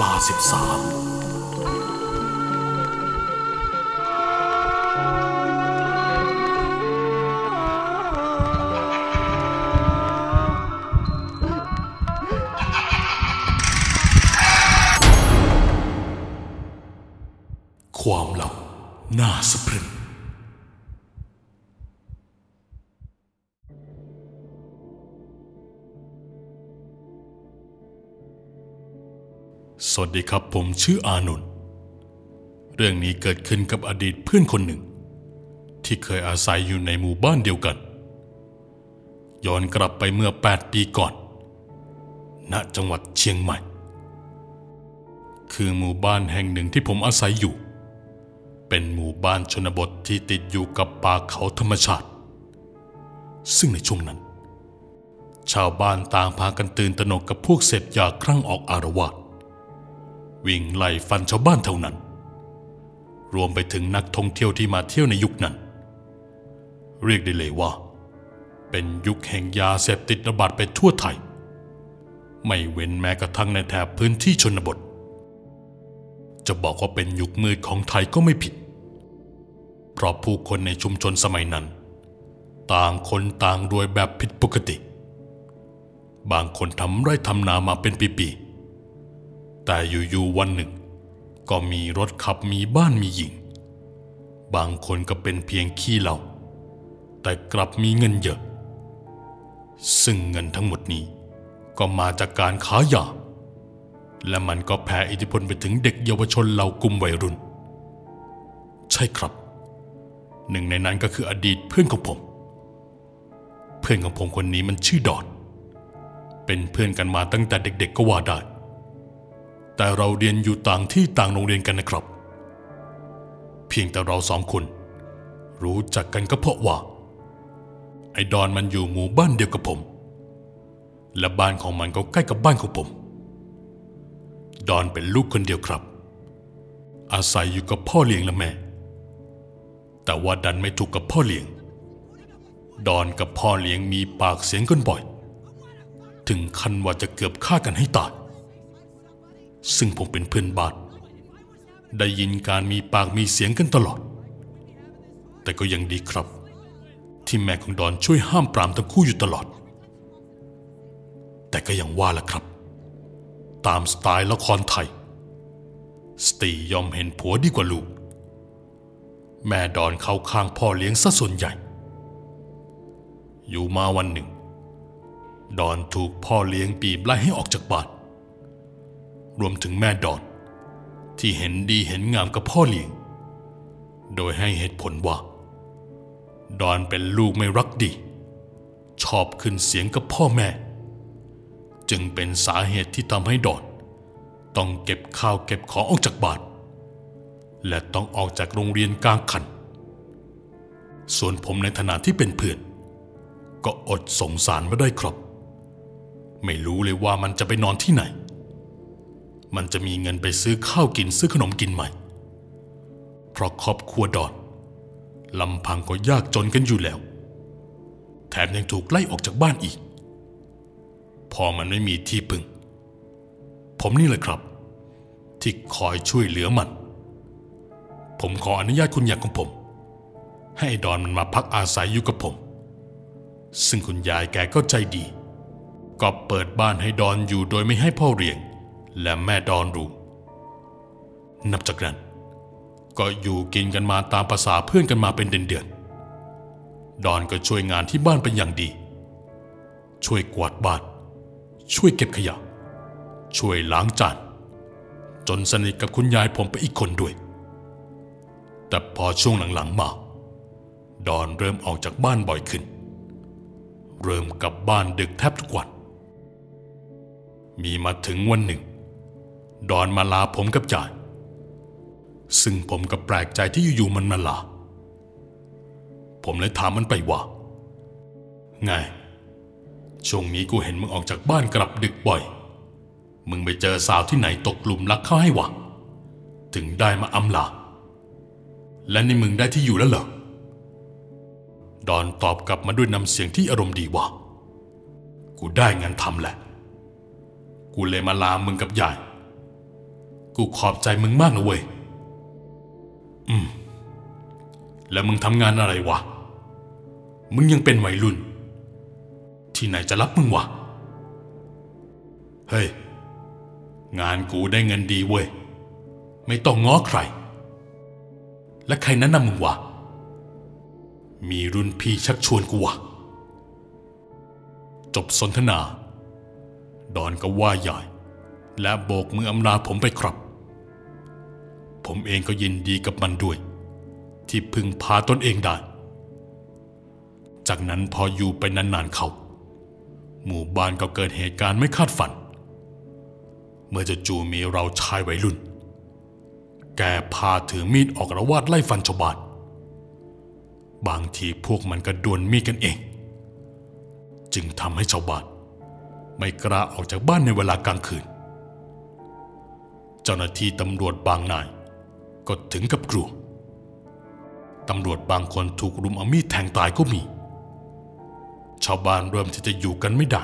ลาสิบสาม สวัสดีครับผมชื่ออานนท์เรื่องนี้เกิดขึ้นกับอดีตเพื่อนคนหนึ่ง ที่เคยอาศัยอยู่ในหมู่บ้านเดียวกัน ย้อนกลับไปเมื่อ 8 ปีก่อน ณจังหวัดเชียงใหม่ คือหมู่บ้านแห่งหนึ่งที่ผมอาศัยอยู่ เป็นหมู่บ้านชนบทที่ติดอยู่กับป่าเขาธรรมชาติ ซึ่งในช่วงนั้น ชาวบ้านต่างพากันตื่นตระหนกกับพวกเสพยาครั่งออกอารวาส วิ่งไล่ฟันชาวบ้านเท่านั้น รวมไปถึงนักท่องเที่ยวที่มาเที่ยวในยุคนั้น เรียกได้เลยว่า เป็นยุคแห่งยาเสพติดระบาดไปทั่วไทย ไม่เว้นแม้กระทั่งในแถบพื้นที่ชนบท จะบอกว่าเป็นยุคมืดของไทยก็ไม่ผิด เพราะผู้คนในชุมชนสมัยนั้น ต่างคนต่างรวยแบบผิดปกติ บางคนทำไร่ทำนามาเป็นปีๆ แต่อยู่ๆวันหนึ่ง ก็มีรถขับมีบ้านมีหญิง บางคนก็เป็นเพียงขี้เหล้าแต่กลับมีเงินเยอะ ซึ่งเงินทั้งหมดนี้ก็มาจากการค้ายา และมันก็แผ่อิทธิพลไปถึงเด็กเยาวชนเหล่ากลุ่มวัยรุ่น ใช่ครับ หนึ่งในนั้นก็คืออดีตเพื่อนของผม เพื่อนของผมคนนี้มันชื่อดอด เป็นเพื่อนกันมาตั้งแต่เด็ก ๆ ก็ว่าได้ แต่เราเรียนอยู่ต่างที่ต่างโรงเรียนกันนะครับ เพียงแต่เราสองคน รู้จักกันก็เพราะว่า ไอ้ดอนมันอยู่หมู่บ้านเดียวกับผม และบ้านของมันก็ใกล้กับบ้านของผม ดอนเป็นลูกคนเดียวครับ อาศัยอยู่กับพ่อเลี้ยงและแม่ แต่ว่าดันไม่ถูกกับพ่อเลี้ยง ดอนกับพ่อเลี้ยงมีปากเสียงกันบ่อย ถึงขั้นว่าจะเกือบฆ่ากันให้ตาย ซึ่งผมเป็นเพื่อนบ้านได้ยินการมีปากมีเสียงกันตลอด แต่ก็ยังดีครับ ที่แม่ของดอนช่วยห้ามปรามทั้งคู่อยู่ตลอด แต่ก็ยังว่าล่ะครับ ตามสไตล์ละครไทย สตียอมเห็นผัวดีกว่าลูก แม่ดอนเข้าข้างพ่อเลี้ยงซะส่วนใหญ่ อยู่มาวันหนึ่ง ดอนถูกพ่อเลี้ยงบีบไล่ให้ออกจากบ้าน รวมถึงแม่ดอนที่เห็นดีเห็นงามกับพ่อเลี้ยง โดยให้เหตุผลว่า ดอนเป็นลูกไม่รักดี ชอบขึ้นเสียงกับพ่อแม่ จึงเป็นสาเหตุที่ทำให้ดอนต้องเก็บข้าวเก็บของออกจากบ้านและต้องออกจากโรงเรียนกลางคัน ส่วนผมในฐานะที่เป็นเพื่อน ก็อดสงสารไม่ได้ครับ ไม่รู้เลยว่ามันจะไปนอนที่ไหน มันจะมีเงินไปซื้อข้าวกินซื้อขนมกินไหม่ เพราะครอบครัวดอนลำพังก็ยากจนกันอยู่แล้ว แถมยังถูกไล่ออกจากบ้านอีก พอมันไม่มีที่พึ่ง ผมนี่แหละครับ ที่คอยช่วยเหลือมัน ผมขออนุญาตคุณยายของผม ให้ดอนมันมาพักอาศัยอยู่กับผม ซึ่งคุณยายแกก็ใจดี ก็เปิดบ้านให้ดอนอยู่โดยไม่ให้พ่อเรียง และแม่ดอนรู้ นับจากนั้น ก็อยู่กินกันมาตามภาษาเพื่อนกันมาเป็นเดือนๆดอนก็ช่วยงานที่บ้านเป็นอย่างดี ช่วยกวาดบ้าน ช่วยเก็บขยะ ช่วยล้างจาน จนสนิทกับคุณยายผมไปอีกคนด้วย แต่พอช่วงหลังๆมาดอนเริ่มออกจากบ้านบ่อยขึ้น เริ่มกลับบ้านดึกแทบทุกวัน มีมาถึงวันหนึ่ง ดอนมาลาผมกับจ่าย ซึ่งผมก็แปลกใจที่อยู่ๆมันมาลา ผมเลยถามมันไปว่า ไง ช่วงนี้กูเห็นมึงออกจากบ้านกลับดึกบ่อย มึงไปเจอสาวที่ไหนตกหลุมรักเข้าให้วะ ถึงได้มาอำลา และนี่มึงได้ที่อยู่แล้วเหรอ ดอนตอบกลับมาด้วยน้ำเสียงที่อารมณ์ดีว่า กูได้งานทำแหละ กูเลยมาลามึงกับยาย กูขอบใจมึงมากนะเว้ย อืม แล้วมึงทำงานอะไรวะ มึงยังเป็นวัยรุ่น ที่ไหนจะรับมึงวะ เฮ้ย งานกูได้เงินดีเว้ย ไม่ต้องง้อใคร และใครแนะนำมึงวะ มีรุ่นพี่ชักชวนกูวะ จบสนทนา ดอนก็ว่าใหญ่และโบกมืออำลาผมไปครับ ผมเองก็ยินดีกับมันด้วย ที่พึ่งพาตนเองได้ จากนั้นพออยู่ไปนานๆเขาหมู่บ้านก็เกิดเหตุการณ์ไม่คาดฝัน เมื่อจะจูมีเราชายวัยรุ่น แกพาถือมีดออกระวาดไล่ฟันชาวบ้านบางทีพวกมันก็ดวลมีดกันเอง จึงทำให้ชาวบ้านไม่กล้าออกจากบ้านในเวลากลางคืน เจ้าหน้าที่ตำรวจบางนาย ก็ถึงกับกลัว ตำรวจบางคนถูกรุมเอามีดแทงตายก็มี ชาวบ้านเริ่มที่จะอยู่กันไม่ได้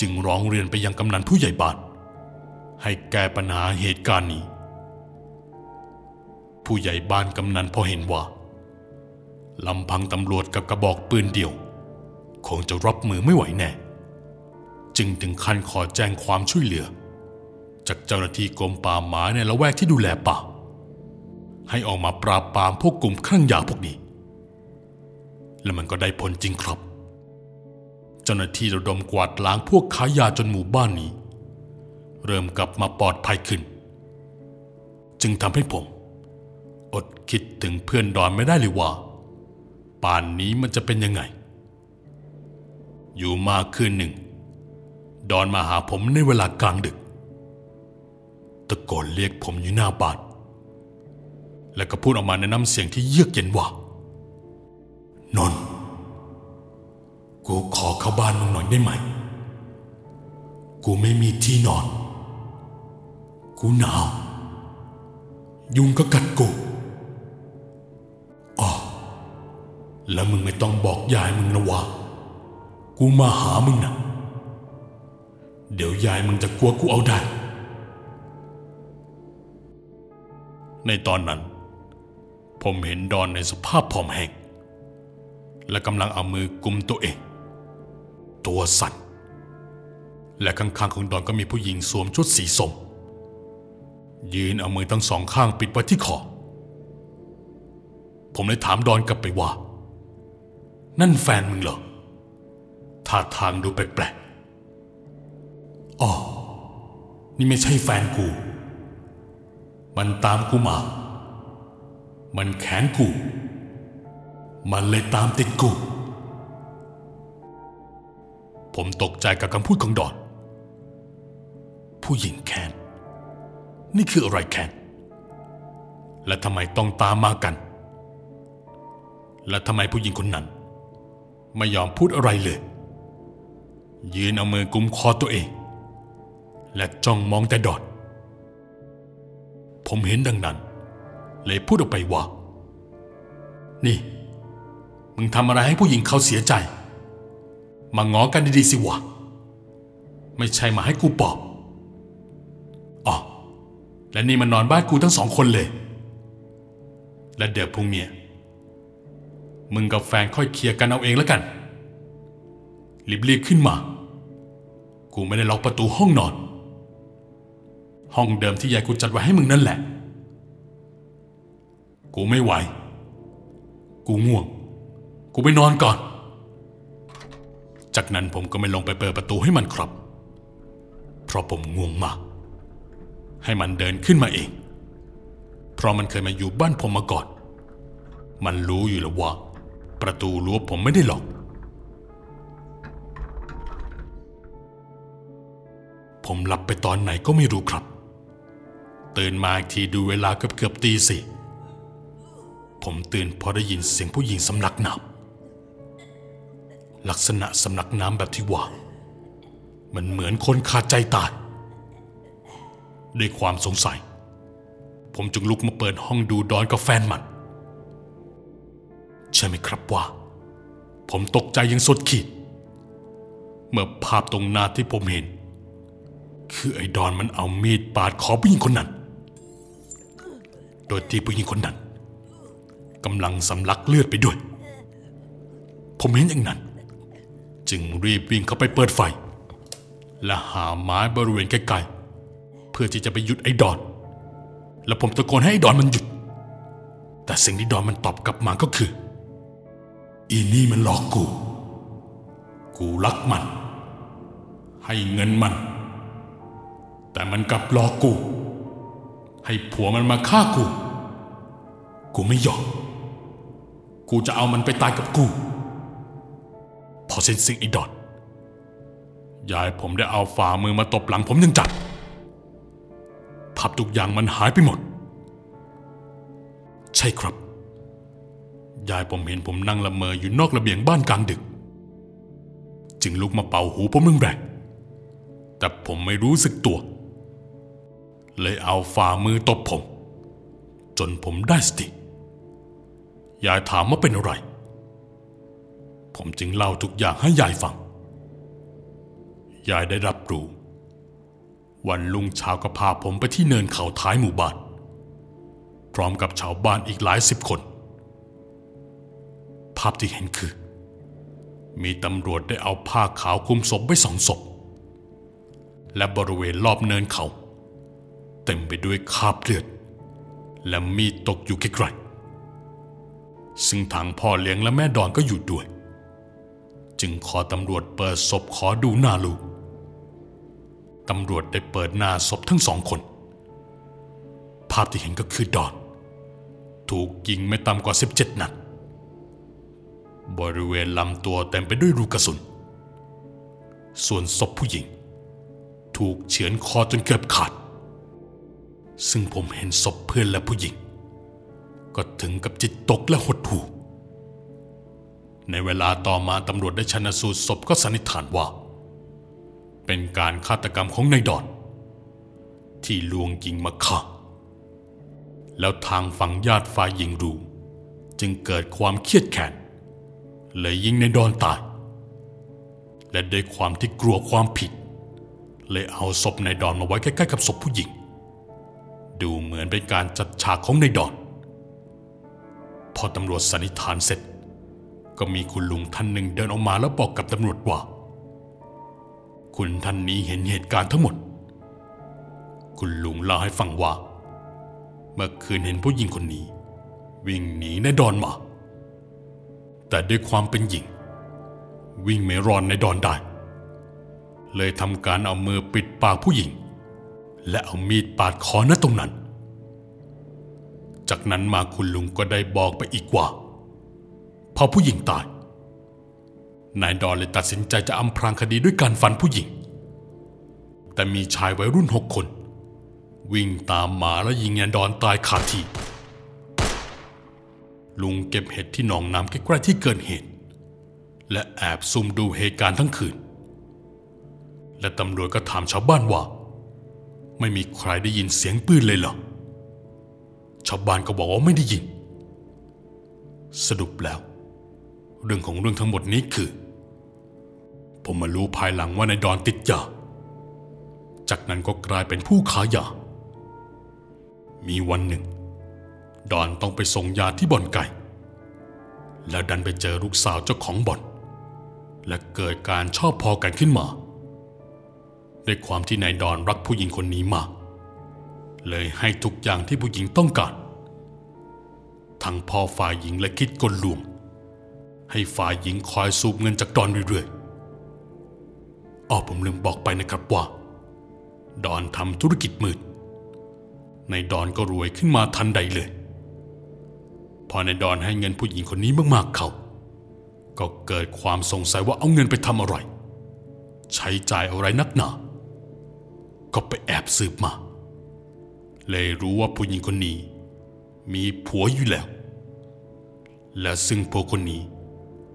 จึงร้องเรียนไปยังกำนันผู้ใหญ่บ้าน ให้แก้ปัญหาเหตุการณ์นี้ ผู้ใหญ่บ้านกำนันพอเห็นว่าลำพังตำรวจกับกระบอกปืนเดียว คงจะรับมือไม่ไหวแน่ จึงถึงขั้นขอแจ้งความช่วยเหลือ จากเจ้าหน้าที่กรมป่าไม้ในละแวกที่ดูแลป่า ให้ออกมาปราบปรามพวกกลุ่มคลั่งยาพวกนี้ และมันก็ได้ผลจริงครับ เจ้าหน้าที่ระดมกวาดล้างพวกค้ายาจนหมู่บ้านนี้ เริ่มกลับมาปลอดภัยขึ้น จึงทำให้ผม อดคิดถึงเพื่อนดอนไม่ได้เลยว่า ป่านนี้มันจะเป็นยังไง อยู่มาคืนหนึ่ง ดอนมาหาผมในเวลากลางดึกตะโกนเรียกผมอยู่หน้าบ้าน แล้วก็พูดออกมาในน้ำเสียงที่เยือกเย็นว่านนกูขอเข้าบ้านมึงหน่อยได้ไหม กูไม่มีที่นอน กูหนาว ยุงก็กัดกูอ๋อแล้วมึงไม่ต้องบอกยายมึงนะวะกูมาหามึงนะเดี๋ยวยายมึงจะกลัวกูเอาได้ ในตอนนั้น ผมเห็นดอนในสภาพผอมแห้งและกำลังเอามือกุมตัวเอง ตัวสั่นและข้างๆของดอนก็มีผู้หญิงสวมชุดสีส้มยืนเอามือทั้งสองข้างปิดไว้ที่คอผมเลยถามดอนกลับไปว่า นั่นแฟนมึงเหรอท่าทางดูแปลกๆอ๋อ นี่ไม่ใช่แฟนกู มันตามกูมา มันแขนกูมันเลยตามติดกู ผมตกใจกับคำพูดของดอน ผู้หญิงแคนนี่คืออะไรแคนและทำไมต้องตามมากัน และทำไมผู้หญิงคนนั้น ไม่ยอมพูดอะไรเลย ยืนเอามือกุมคอตัวเอง และจ้องมองแต่ดอนผมเห็นดังนั้น เลยพูดออกไปว่า นี่ มึงทำอะไรให้ผู้หญิงเขาเสียใจ มาง้อกันดีๆสิวะ ไม่ใช่มาให้กูปอบอ๋อและนี่มันนอนบ้านกูทั้งสองคนเลย และเดี๋ยวพรุ่งเนี้ยมึงกับแฟนค่อยเคลียร์กันเอาเองแล้วกันรีบๆขึ้นมา กูไม่ได้ล็อกประตูห้องนอน ห้องเดิมที่ยายกูจัดไว้ให้มึงนั่นแหละ กูไม่ไหว กูง่วง กูไปนอนก่อน จากนั้นผมก็ไม่ลงไปเปิดประตูให้มันครับ เพราะผมง่วงมาก ให้มันเดินขึ้นมาเอง เพราะมันเคยมาอยู่บ้านผมมาก่อน มันรู้อยู่แล้วว่า ประตูรั้วผมไม่ได้ล็อก ผมหลับไปตอนไหนก็ไม่รู้ครับ ตื่นมาอีกทีดูเวลาเกือบเกือบตีสี่ ผมตื่นพราะได้ยินเสียงผู้หญิงสำลักน้ำลักษณะสำลักน้ำแบบที่ว่า มันเหมือนคนขาดใจตายด้วยความสงสัย ผมจึงลุกมาเปิดห้องดูดอนกับแฟนมัน ใช่ไหมครับว่า ผมตกใจยังสุดขีด เมื่อภาพตรงหน้าที่ผมเห็น คือไอ้ดอนมันเอามีดปาดคอผู้หญิงคนนั้น โดยที่ผู้หญิงคนนั้น กำลังสำลักเลือดไปด้วย ผมเห็นอย่างนั้น จึงรีบวิ่งเข้าไปเปิดไฟ และหาไม้บริเวณใกล้ๆเพื่อที่จะไปหยุดไอ้ดอน แล้วผมตะโกนให้ไอ้ดอนมันหยุด แต่สิ่งที่ดอนมันตอบกลับมาก็คือ อีนี่มันหลอกกู กูรักมัน ให้เงินมัน แต่มันกลับหลอกกู ให้ผัวมันมาฆ่ากู กูไม่ยอม กูจะเอามันไปตายกับกู พอเซนซิงอ้ดอนยายผมได้เอาฝ่ามือมาตบหลังผมยังจัดภาพทุกอย่างมันหายไปหมด ใช่ครับ ยายผมเห็นผมนั่งละเมออยู่นอกระเบียงบ้านกลางดึก จึงลุกมาเป่าหูผมแรงแต่ผมไม่รู้สึกตัว เลยเอาฝ่ามือตบผม จนผมได้สติ ยายถามว่าเป็นอะไร ผมจึงเล่าทุกอย่างให้ยายฟัง ยายได้รับรู้ วันลุงเช้าก็พาผมไปที่เนินเขาท้ายหมู่บ้าน พร้อมกับชาวบ้านอีกหลายสิบคน ภาพที่เห็นคือ มีตำรวจได้เอาผ้าขาวคลุมศพไว้สองศพ และบริเวณรอบเนินเขา เต็มไปด้วยคราบเลือด และมีดตกอยู่ใกล้ๆ ซึ่งทางพ่อเลี้ยงและแม่ดอนก็อยู่ด้วย จึงขอตำรวจเปิดศพขอดูหน้าลูกตำรวจได้เปิดหน้าศพทั้งสองคน ภาพที่เห็นก็คือดอน ถูกยิงไม่ต่ำกว่า 17 นัด บริเวณลำตัวเต็มไปด้วยรูกระสุน ส่วนศพผู้หญิง ถูกเฉือนคอจนเกือบขาด ซึ่งผมเห็นศพเพื่อนและผู้หญิง ก็ถึงกับจิตตกและหดหู่ ในเวลาต่อมาตำรวจได้ชนสูตรศพก็สันนิษฐานว่า เป็นการฆาตกรรมของนายดอนที่ลวงยิงมาฆ่า แล้วทางฝั่งญาติฝ่ายหญิงรู้ จึงเกิดความเครียดแค้นเลยยิงนายดอนตาย และด้วยความที่กลัวความผิด เลยเอาศพนายดอนมาไว้ใกล้ๆกับศพผู้หญิง ดูเหมือนเป็นการจัดฉากของนายดอน พอตำรวจสันนิษฐานเสร็จ ก็มีคุณลุงท่านหนึ่งเดินออกมาแล้วบอกกับตำรวจว่า คุณท่านนี้เห็นเหตุการณ์ทั้งหมด คุณลุงเล่าให้ฟังว่า เมื่อคืนเห็นผู้หญิงคนนี้ วิ่งหนีในดอนมา แต่ด้วยความเป็นหญิง วิ่งไม่รอนในดอนได้ เลยทำการเอามือปิดปากผู้หญิง และเอามีดปาดคอณตรงนั้น จากนั้นมาคุณลุงก็ได้บอกไปอีกว่า พอผู้หญิงตาย นายดอนเลยตัดสินใจจะอำพรางคดีด้วยการฟันผู้หญิง แต่มีชายวัยรุ่นหกคน วิ่งตามมาแล้วยิงนายดอนตายคาที่ ลุงเก็บเห็ดที่หนองน้ำใกล้ๆที่เกิดเหตุ และแอบซุ่มดูเหตุการณ์ทั้งคืน และตำรวจก็ถามชาวบ้านว่า ไม่มีใครได้ยินเสียงปืนเลยเหรอ ชาวบ้านก็บอกว่าไม่ได้ยิน สรุปแล้ว เรื่องของเรื่องทั้งหมดนี้คือ ผมมารู้ภายหลังว่านายดอนติดยา จากนั้นก็กลายเป็นผู้ขายยา มีวันหนึ่ง ดอนต้องไปส่งยาที่บ่อนไก่ แล้วดันไปเจอลูกสาวเจ้าของบ่อน และเกิดการชอบพอกันขึ้นมา ด้วยความที่นายดอนรักผู้หญิงคนนี้มาก เลยให้ทุกอย่างที่ผู้หญิงต้องการ ทั้งพ่อฝ่ายหญิงและคิดกลลวง ให้ฝ่ายหญิงคอยสูบเงินจากดอนเรื่อยๆอ้อผมลืมบอกไปนะครับว่า ดอนทำธุรกิจมืด ในดอนก็รวยขึ้นมาทันใดเลย พอในดอนให้เงินผู้หญิงคนนี้มากๆเขา ก็เกิดความสงสัยว่าเอาเงินไปทำอะไร ใช้จ่ายอะไรนักหนา ก็ไปแอบสืบมา เลยรู้ว่าผู้หญิงคนนี้ มีผัวอยู่แล้ว และซึ่งผัวคนนี้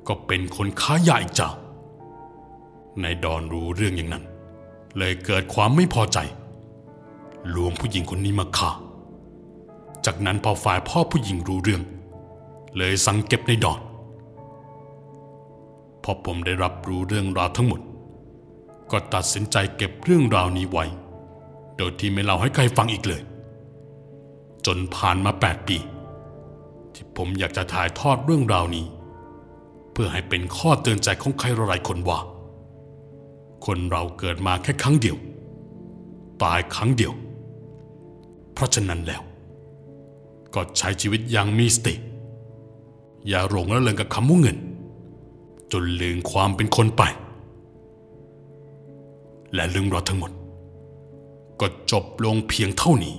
ก็เป็นคนค้ายาอีกจ้านายดอนรู้เรื่องอย่างนั้น เลยเกิดความไม่พอใจ ลวงผู้หญิงคนนี้มาฆ่า จากนั้นพอฝ่ายพ่อผู้หญิงรู้เรื่อง เลยสั่งเก็บในดอน พอผมได้รับรู้เรื่องราวทั้งหมด ก็ตัดสินใจเก็บเรื่องราวนี้ไว้ โดยที่ไม่เล่าให้ใครฟังอีกเลย จนผ่านมาแปดปี ที่ผมอยากจะถ่ายทอดเรื่องราวนี้ เพื่อให้เป็นข้อเตือนใจของใครหลายคนว่า คนเราเกิดมาแค่ครั้งเดียว ตายครั้งเดียว เพราะฉะนั้นแล้ว ก็ใช้ชีวิตอย่างมีสติ อย่าหลงละเลงกับคำว่าเงิน จนลืมความเป็นคนไป และเรื่องราวทั้งหมด ก็จบลงเพียงเท่านี้